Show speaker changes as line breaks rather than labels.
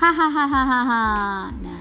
Ha ha ha ha ha ha.